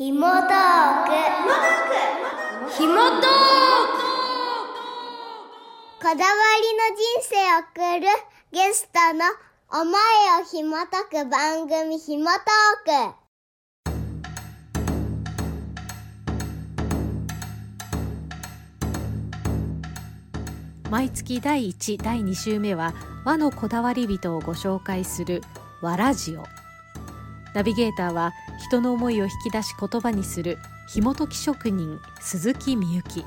ひもトーク。ひもトーク。こだわりの人生を送るゲストの思いをひもとく番組ひもトーク。毎月第1第2週目は和のこだわり人をご紹介する和ラジオナビゲーターは人の思いを引き出し言葉にする紐解き職人鈴木みゆき。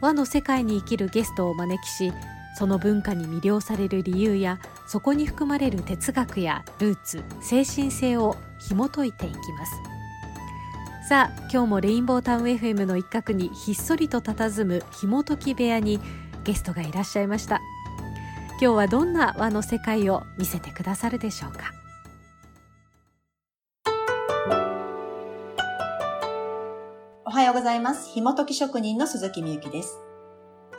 和の世界に生きるゲストをお招きしその文化に魅了される理由やそこに含まれる哲学やルーツ精神性を紐解いていきます。さあ今日もレインボータウン FM の一角にひっそりと佇む紐解き部屋にゲストがいらっしゃいました。今日はどんな和の世界を見せてくださるでしょうか？おはようございます。紐解き職人の鈴木みゆきです。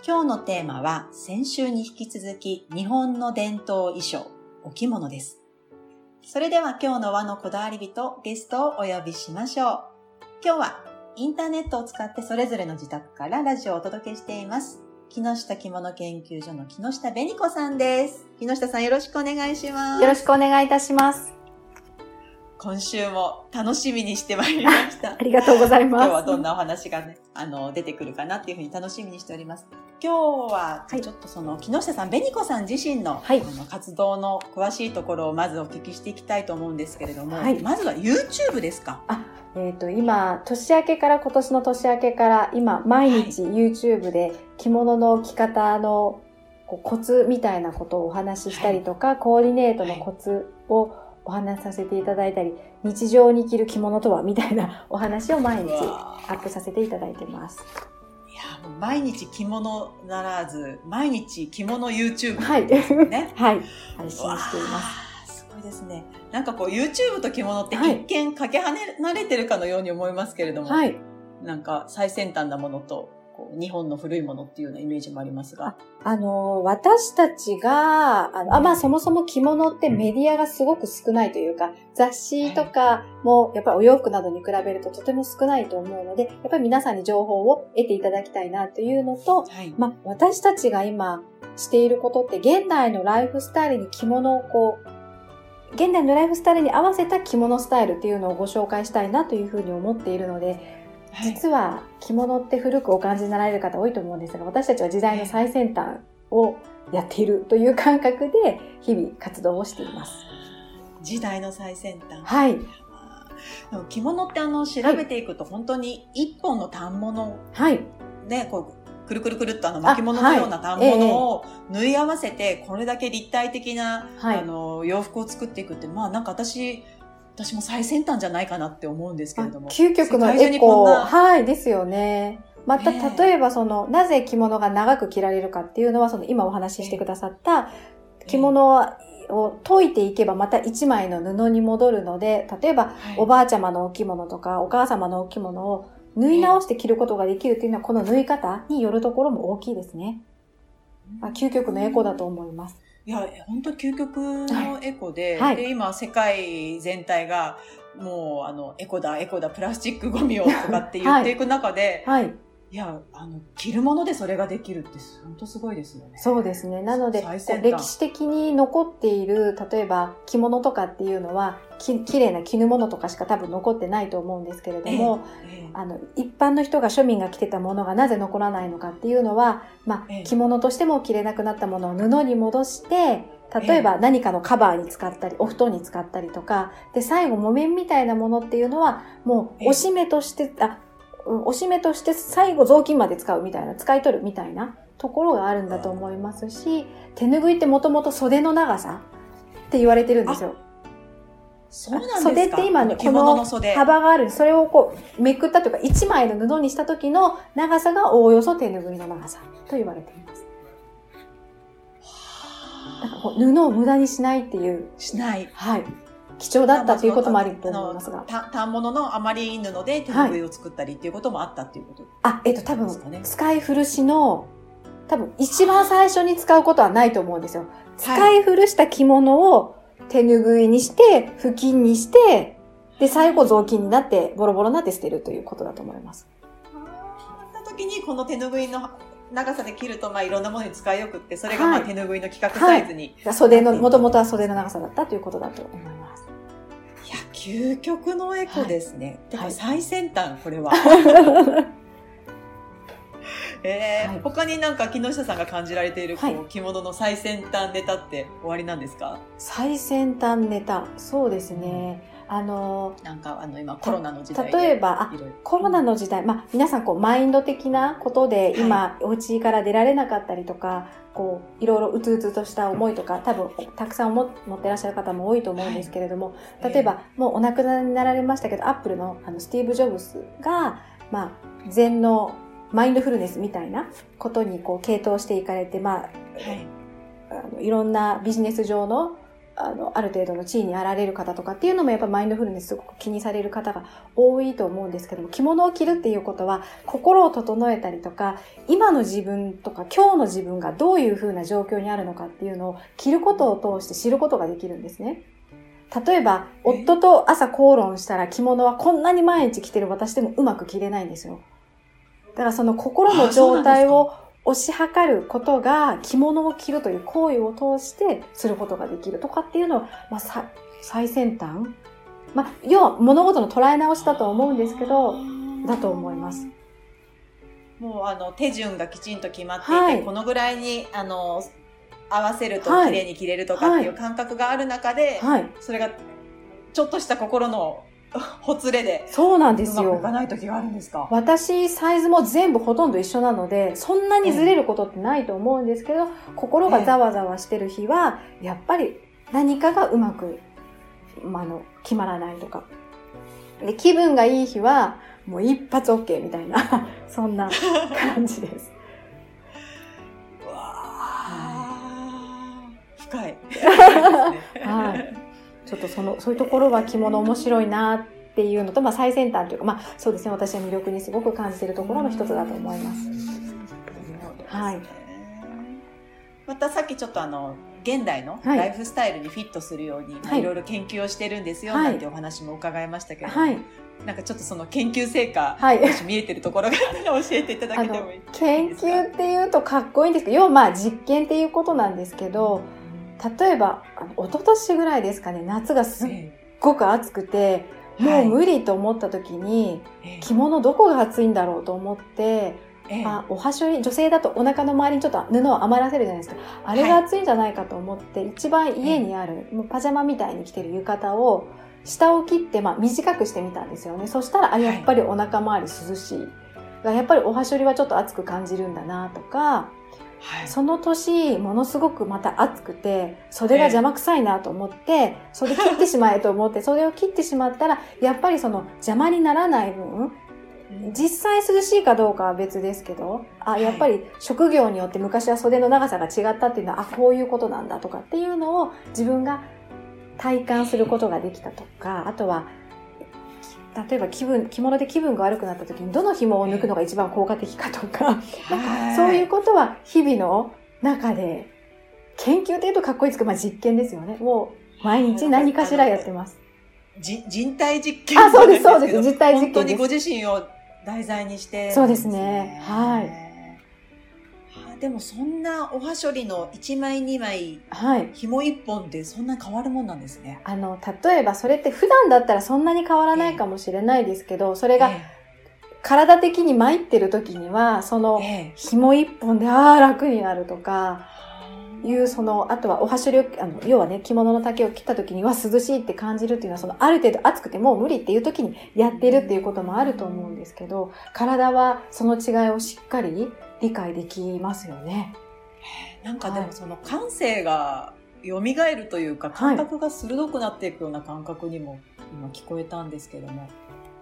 今日のテーマは先週に引き続き日本の伝統衣装、お着物です。それでは今日の和のこだわり人、ゲストをお呼びしましょう。今日はインターネットを使ってそれぞれの自宅からラジオをお届けしています。木下着物研究所の木下紅子さんです。木下さんよろしくお願いします。よろしくお願いいたします。今週も楽しみにしてまいりました。あ。りがとうございます。今日はどんなお話がね、あの、出てくるかなっていうふうに楽しみにしております。今日は、はい。ちょっとその、木下さん、紅子さん自身の、はい。あの活動の詳しいところをまずお聞きしていきたいと思うんですけれども、はい。まずは YouTube ですか？えっ、と、今、年明けから、今年の年明けから、今、毎日 YouTube で着物の着方のコツみたいなことをお話ししたりとか、コーディネートのコツをお話しさせていただいたり、日常に着る着物とはみたいな お話を毎日アップさせていただいてます。いや、もう毎日着物ならず、毎日着物 YouTube はい。ですよね。はい。配信わしています。あすごいですね。なんかこう YouTube と着物ってはい一見かけ離れてるかのように思いますけれども、はい。なんか最先端なものと、こう日本の古いものっていうようなイメージもありますが。あの、私たちが、あの、あまあそもそも着物ってメディアがすごく少ないというか、雑誌とかもやっぱりお洋服などに比べるととても少ないと思うので、やっぱり皆さんに情報を得ていただきたいなというのと、はい。まあ私たちが今していることって現代のライフスタイルに着物をこう、現代のライフスタイルに合わせた着物スタイルっていうのをご紹介したいなというふうに思っているので、はい実は着物って古くお感じになられる方多いと思うんですが私たちは時代の最先端をやっているという感覚で日々活動をしています。時代の最先端。はい。着物ってあの調べていくと本当に一本の反物はい。ね、こう、くるくるくるっとあの巻物のような反物を縫い合わせて、これだけ立体的な、はいあの、洋服を作っていくって、まあなんか私、私も最先端じゃないかなって思うんですけれども。究極のエコにこんなはい、ですよね。また、例えばその、なぜ着物が長く着られるかっていうのは、その、今お話ししてくださった、着物を解いていけばまた一枚の布に戻るので、例えば、はいおばあちゃまのお着物とか、お母様のお着物を縫い直して着ることができるっていうのは、この縫い方によるところも大きいですね。まあ、究極のエコだと思います。いや、本当究極のエコで、はい。で、今世界全体が、もう、あの、エコだ、エコだ、プラスチックゴミをとかって 言っていく中で、はい。い、や、あの、着るものでそれができるって、本当すごいですよね。そうですね。なので、歴史的に残っている、例えば着物とかっていうのは、き綺麗な絹物とかしか多分残ってないと思うんですけれども、ええあの、一般の人が庶民が着てたものがなぜ残らないのかっていうのは、まええ。あ、着物としても着れなくなったものを布に戻して、例えば何かのカバーに使ったり、お布団に使ったりとか、で、最後木綿みたいなものっていうのは、もええ。うおしめとして、あ、うんおしめとして最後雑巾まで使うみたいな、使い取るみたいなところがあるんだと思いますし、手ぬぐいってもともと袖の長さって言われてるんですよ。そうなんですか？袖って今ね、着この。幅があるそれをこう、めくったというか、一枚の布にした時の長さがおおよそ手ぬぐいの長さと言われています。だからこう布を無駄にしないっていう、しない。はい。貴重だったということもあると思いますが。た反物の余り布で手ぬぐいを作ったりっていうこともあったっていうこと。あ、えっと、多分使い古しの、多分一番最初に使うことはないと思うんですよ。使い古した着物を手ぬぐいにして、布巾にして、で、最後雑巾になって、ボロボロになって捨てるということだと思います。あーった時にこの手ぬぐいの長さで切ると、まあいろんなものに使いよくって、それがまあはい手ぬぐいの規格サイズに。袖の、もともとは袖の長さだったということだと思います。いや、究極のエコですね。でもはい最先端、これは。えー。はい。他になんか木下さんが感じられている、こうはい。着物の最先端ネタって終わりなんですか？最先端ネタ。そうですね。あの、なんかあの今コロナの時代で。例えば、あコロナの時代、まあ、皆さんこうマインド的なことで今、お家から出られなかったりとかこういろいろうつうつとした思いとか多分たくさん持持ってらっしゃる方も多いと思うんですけれども、例えば、もうお亡くなりになられましたけどアップルのあのスティーブ・ジョブスが、まあ、禅のマインドフルネスみたいなことにこう傾倒していかれて、まあ、はい。あのいろんなビジネス上のあのある程度の地位にあられる方とかっていうのもやっぱマインドフルネスすごく気にされる方が多いと思うんですけども着物を着るっていうことは心を整えたりとか今の自分とか今日の自分がどういうふうな状況にあるのかっていうのを着ることを通して知ることができるんですね。例えば、夫と朝口論したら着物はこんなに毎日着てる私でもうまく着れないんですよ。だからその心の状態を推し量ることが着物を着るという行為を通してすることができるとかっていうのは、まあ、さ最先端。まあ、要は物事の捉え直しだと思うんですけど、だと思います。もうあの手順がきちんと決まっていて、はい。このぐらいにあの合わせるとはい。綺麗に切れるとかっていう感覚がある中で、はい。それがちょっとした心の ほつれでそうなんですよ。ない時があるんですか？私、サイズも全部ほとんど一緒なので、そんなにずれることってないと思うんですけど、心がざわざわしてる日は、やっぱり何かがうまく、まああの、決まらないとか。で、気分がいい日は、もう一発 OK みたいな、そんな感じです。うわー深い。はい。ちょっとその、そういうところは着物面白いなっていうのと、まあ最先端というか、まあそうですね、私は魅力にすごく感じているところの一つだと思います。はい。またさっきちょっとあの現代のはい。ライフスタイルにフィットするように、まあはい。いろいろ研究をしてるんですよ、はい。なんてお話も伺いましたけど、はい。なんかちょっとその研究成果、はい。もし見えてるところがあったら教えていただけてもいい研究っていうとかっこいいんですけど、要はまあ実験っていうことなんですけど、例えば、あの一昨年ぐらいですかね、夏がすっえごく暑くて、えもう無理と思った時に、ええ。着物どこが暑いんだろうと思って、ええ。あ、おはしょり、女性だとお腹の周りにちょっと布を余らせるじゃないですか。あれが暑いんじゃないかと思って、一番家にある、もうパジャマみたいに着てる浴衣を、下を切って、まあ短くしてみたんですよね。そしたら、あ、やっぱりお腹周り涼しい。やっぱりおはしょりはちょっと暑く感じるんだなとか、はい。その年、ものすごくまた暑くて、袖が邪魔くさいなと思って、袖切ってしまえと思って、袖を切ってしまったら、やっぱりその邪魔にならない分、実際涼しいかどうかは別ですけど、あ、い。やっぱり職業によって昔は袖の長さが違ったっていうのは、あ、こういうことなんだとかっていうのを自分が体感することができたとか、あとは、例えば気分、着物で気分が悪くなった時にどの紐を抜くのが一番効果的かとか、はいそういうことは日々の中で、研究って言うとかっこいいですけど、まあ実験ですよね。もう毎日何かしらやってます。じ人体実験あそうですそうです。実体実験本当にご自身を題材にして、そうですね。はいはあでもそんなおはしょりの1枚2枚はい。紐1本でそんな変わるもんなんですね。あの、例えばそれって普段だったらそんなに変わらないかもしれないですけど、それが体的に参ってる時には、そのええ紐一本で、ああ、楽になるとか、いう、その、あとはおはしょりを、あの、要はね、着物の丈を切った時には涼しいって感じるっていうのは、その、ある程度暑くてもう無理っていう時にやってるっていうこともあると思うんですけど、体はその違いをしっかり理解できますよね。なんかではい。もその感性が蘇るというか感覚が鋭くなっていくような感覚にも今聞こえたんですけども。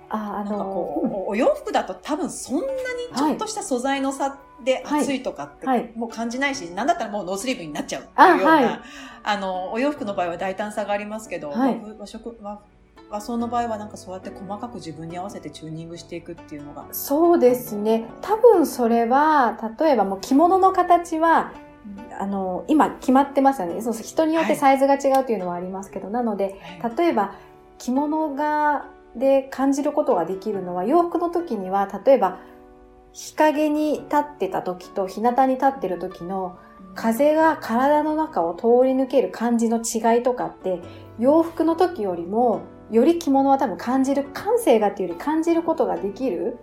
あ、あなんかの、こう、おお洋服だと多分そんなにちょっとした素材の差ではい暑いとかってはい。もう感じないし、なんだったらもうノースリーブになっちゃうってあいうような、はい。あの、お洋服の場合は大胆さがありますけど、はい。和和食、和和装の場合はなんかそうやって細かく自分に合わせてチューニングしていくっていうのが。そうですね。多分それは、例えばもう着物の形は、あの、今決まってますよね。そうそう人によってサイズが違うというのはありますけど、なので、例えば、着物が、で感じることができるのは、洋服の時には、例えば、日陰に立ってた時と日向に立ってる時の風が体の中を通り抜ける感じの違いとかって洋服の時よりもより着物は多分感じる感性がっていうより感じることができる。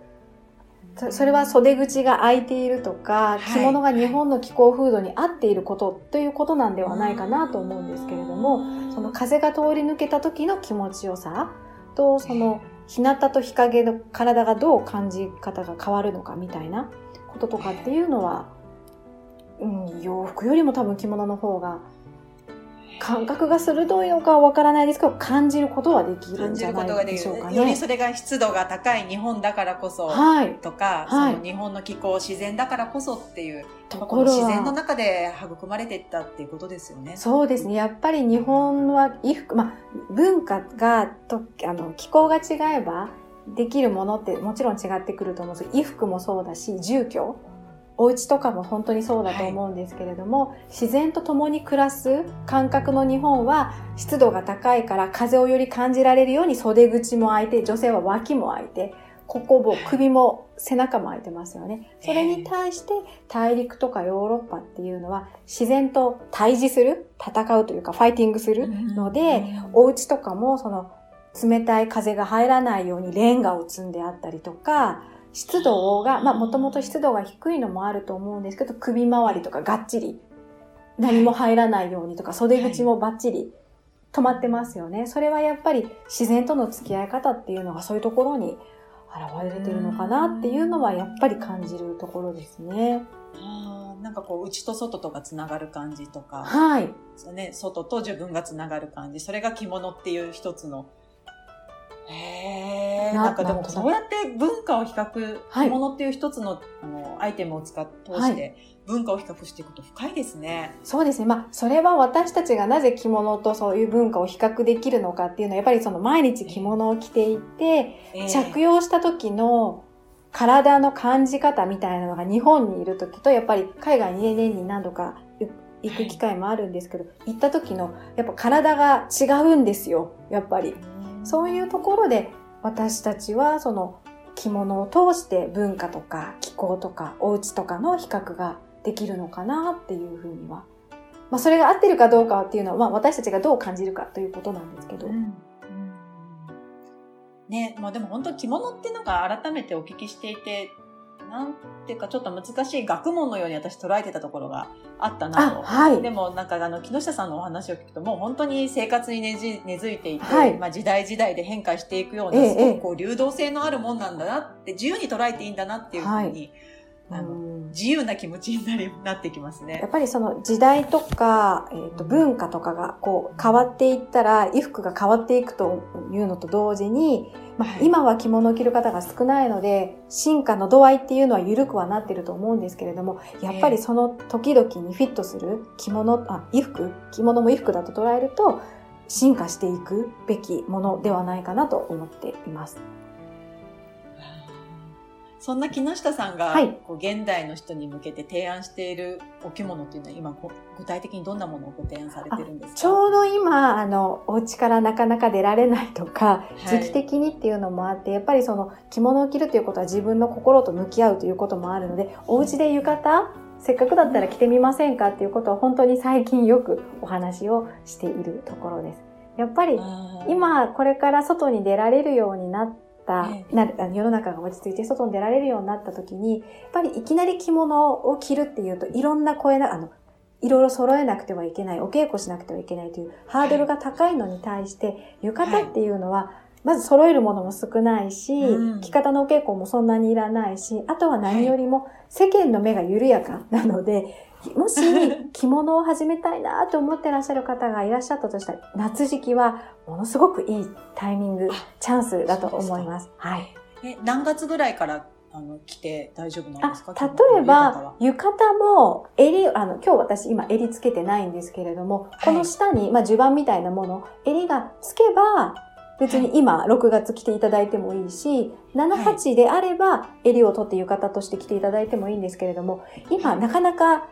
そそれは袖口が開いているとかい。着物が日本の気候風土に合っていることということなんではないかなと思うんですけれどもその風が通り抜けた時の気持ちよさとその日向と日陰の体がどう感じ方が変わるのかみたいなこととかっていうのは、うん、洋服よりも多分着物の方が感覚が鋭いのかはわからないですけど感じることはできるんじゃないでしょうかる。よりね。それが湿度が高い日本だからこそ、はい。とか、はいその日本の気候、自然だからこそっていう、ところ自然のは、中で育まれていったっていうことですよね。そうですね。やっぱり日本は衣服、まあ、文化が、と、あの、気候が違えば、できるものってもちろん違ってくると思うんです衣服もそうだし、住居、お家とかも本当にそうだと思うんですけれども、自然と共に暮らす感覚の日本は湿度が高いから風をより感じられるように袖口も開いて、女性は脇も開いて、ここも首も背中も開いてますよね。それに対して大陸とかヨーロッパっていうのは自然と対峙する、戦うというかファイティングするので、お家とかもその冷たい風が入らないようにレンガを積んであったりとか、湿度が、まあもともと湿度が低いのもあると思うんですけど、首周りとかがっちり、何も入らないようにとか、袖口もバッチリ止まってますよね。それはやっぱり自然との付き合い方っていうのがそういうところに現れてるのかなっていうのはやっぱり感じるところですね。あなんかこう、内と外とがつながる感じとか、はい。ね、外と自分がつながる感じ、それが着物っていう一つの、へーななんかでもそうやって文化を比較、はい着物っていう一つのあのアイテムを使って通して文化を比較していくと深いですね。そうですね。まあ、それは私たちがなぜ着物とそういう文化を比較できるのかっていうのは、やっぱりその毎日着物を着ていて、えー着用した時の体の感じ方みたいなのが日本にいる時と、やっぱり海外に年に何度か行く機会もあるんですけど、行った時のやっぱ体が違うんですよ。やっぱり。そういうところで私たちはその着物を通して文化とか気候とかお家とかの比較ができるのかなっていうふうには。まあそれが合ってるかどうかっていうのは、まあ私たちがどう感じるかということなんですけど。うんね、まあでも本当着物ってなんか改めてお聞きしていて、なんていうかちょっと難しい学問のように私捉えてたところがあったなと。あ、はい。でもなんかあの木下さんのお話を聞くともう本当に生活に根じ根付いていて、はいまあ時代時代で変化していくような、ええすごくこう流動性のあるもんなんだなって自由に捉えていいんだなっていうふうに、あのうん自由な気持ちになりなってきますねやっ。ぱりその時代とか、えー、と文化とかがこう変わっていったら衣服が変わっていくというのと同時に、まあはい今は着物を着る方が少ないので進化の度合いっていうのは緩くはなってると思うんですけれどもやっぱりその時々にフィットする着物あ衣服着物も衣服だと捉えると進化していくべきものではないかなと思っています。そんな木下さんが、はい。こう現代の人に向けて提案しているお着物っていうのは今具体的にどんなものをご提案されてるんですか？ちょうど今、あの、お家からなかなか出られないとか、はい。時期的にっていうのもあって、やっぱりその着物を着るということは自分の心と向き合うということもあるので、お家で浴衣、せっかくだったら着てみませんかっていうことは本当に最近よくお話をしているところです。やっぱり今これから外に出られるようになった、ええなる世の中が落ち着いて外に出られるようになった時に、やっぱりいきなり着物を着るっていうといろんな声な、あの、いろいろ揃えなくてはいけない、お稽古しなくてはいけないというハードルが高いのに対して、浴衣っていうのは、まず揃えるものも少ないし、うん。着方のお稽古もそんなにいらないし、あとは何よりも世間の目が緩やかなので、もし着物を始めたいなと思ってらっしゃる方がいらっしゃったとしたら、夏時期はものすごくいいタイミング、チャンスだと思います。はい。え何月ぐらいからあの着て大丈夫なんあですか？例えば、浴衣も襟、あの、今日私今襟つけてないんですけれども、い。この下に、まあ、襦袢みたいなもの、襟がつけば、別に今6月着ていただいてもいいし、7、はい。8であれば襟を取って浴衣として着ていただいてもいいんですけれども、今なかなか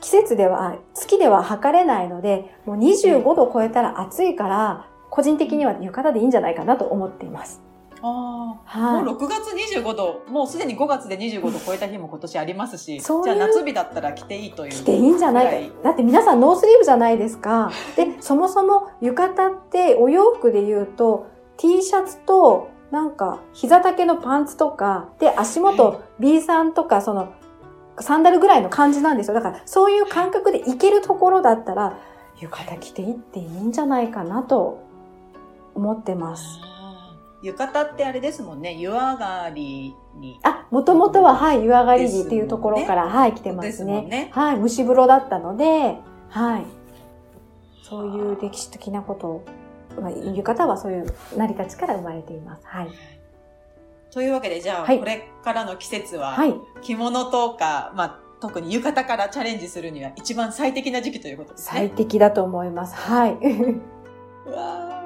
季節では、月では測れないので、もう25度超えたら暑いから、個人的には浴衣でいいんじゃないかなと思っています。ああ、はい。もう6月25度、もうすでに5月で25度超えた日も今年ありますし、そういうじゃあ夏日だったら着ていいという。着ていいんじゃない？か。だって皆さんノースリーブじゃないですか。で、そもそも浴衣ってお洋服で言うと T シャツとなんか膝丈のパンツとか、で足は元 B さんとかそのサンダルぐらいの感じなんですよ。だからそういう感覚でいけるところだったら浴衣着ていっていいんじゃないかなと思ってます。浴衣ってあれですもんね、湯上がりに。あ、もともとは、はい、湯上がり着っていうところから、はい、来てまですすね。もんね。はい、蒸し風呂だったので、はい。そういう歴史的なことを、まあ、浴衣はそういう成り立ちから生まれています。はい。というわけで、じゃあ、はいこれからの季節は、はい。着物とか、まあ、特に浴衣からチャレンジするには一番最適な時期ということです最ね。適だと思います。はい。うわー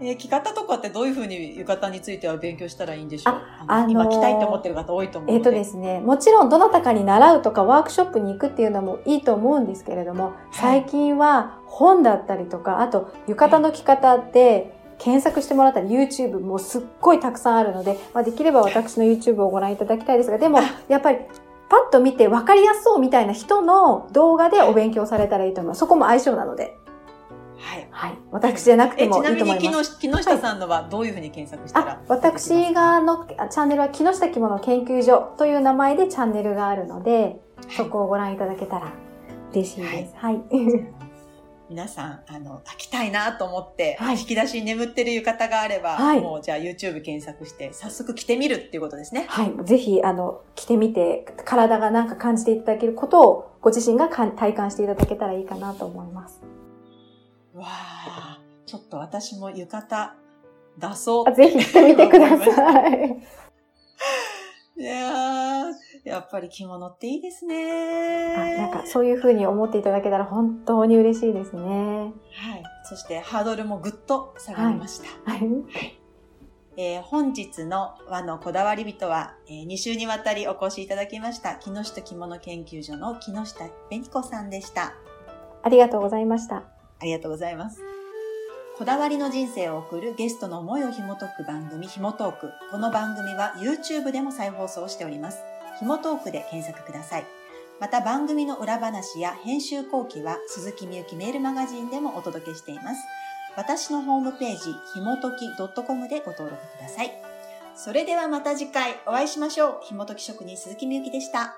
えー着方とかってどういうふうに浴衣については勉強したらいいんでしょう？ああの今あのー着たいって思ってる方多いと思う。えっとですね、もちろんどなたかに習うとかワークショップに行くっていうのもいいと思うんですけれども、最近は本だったりとか、あと浴衣の着方って検索してもらったら YouTube もうすっごいたくさんあるので、まあ、できれば私の YouTube をご覧いただきたいですが、でもやっぱりパッと見て分かりやすそうみたいな人の動画でお勉強されたらいいと思います。そこも相性なので。はい。はい。私じゃなくてえ、もいちないみと思います。に木下木下さんのはどういうふうに検索したら、あ、私がのチャンネルは木下着物研究所という名前でチャンネルがあるので、そこをご覧いただけたら嬉しいです。はい。皆さん、あの、着たいなと思って、はい引き出しに眠ってる浴衣があれば、はいもうじゃあ YouTube 検索して、早速着てみるっていうことですね。はい。ぜひ、あの、着てみて、体がなんか感じていただけることを、ご自身が体感していただけたらいいかなと思います。わあ、ちょっと私も浴衣出そうあぜひ着てみてくだい。さい。いやー、やっぱり着物っていいですね。あなんか、そういうふうに思っていただけたら本当に嬉しいですね。はい。そしてハードルもぐっと下がりました。はい。えー本日の和のこだわり人は、え2週にわたりお越しいただきました、木下着物研究所の木下紅子さんでした。ありがとうございました。ありがとうございます。こだわりの人生を送るゲストの思いを紐解く番組、ひもトーク。この番組は YouTube でも再放送しております。ひもトークで検索ください。また番組の裏話や編集後期は鈴木みゆきメールマガジンでもお届けしています。私のホームページ、ひもとき .com でご登録ください。それではまた次回お会いしましょう。ひもとき職人鈴木みゆきでした。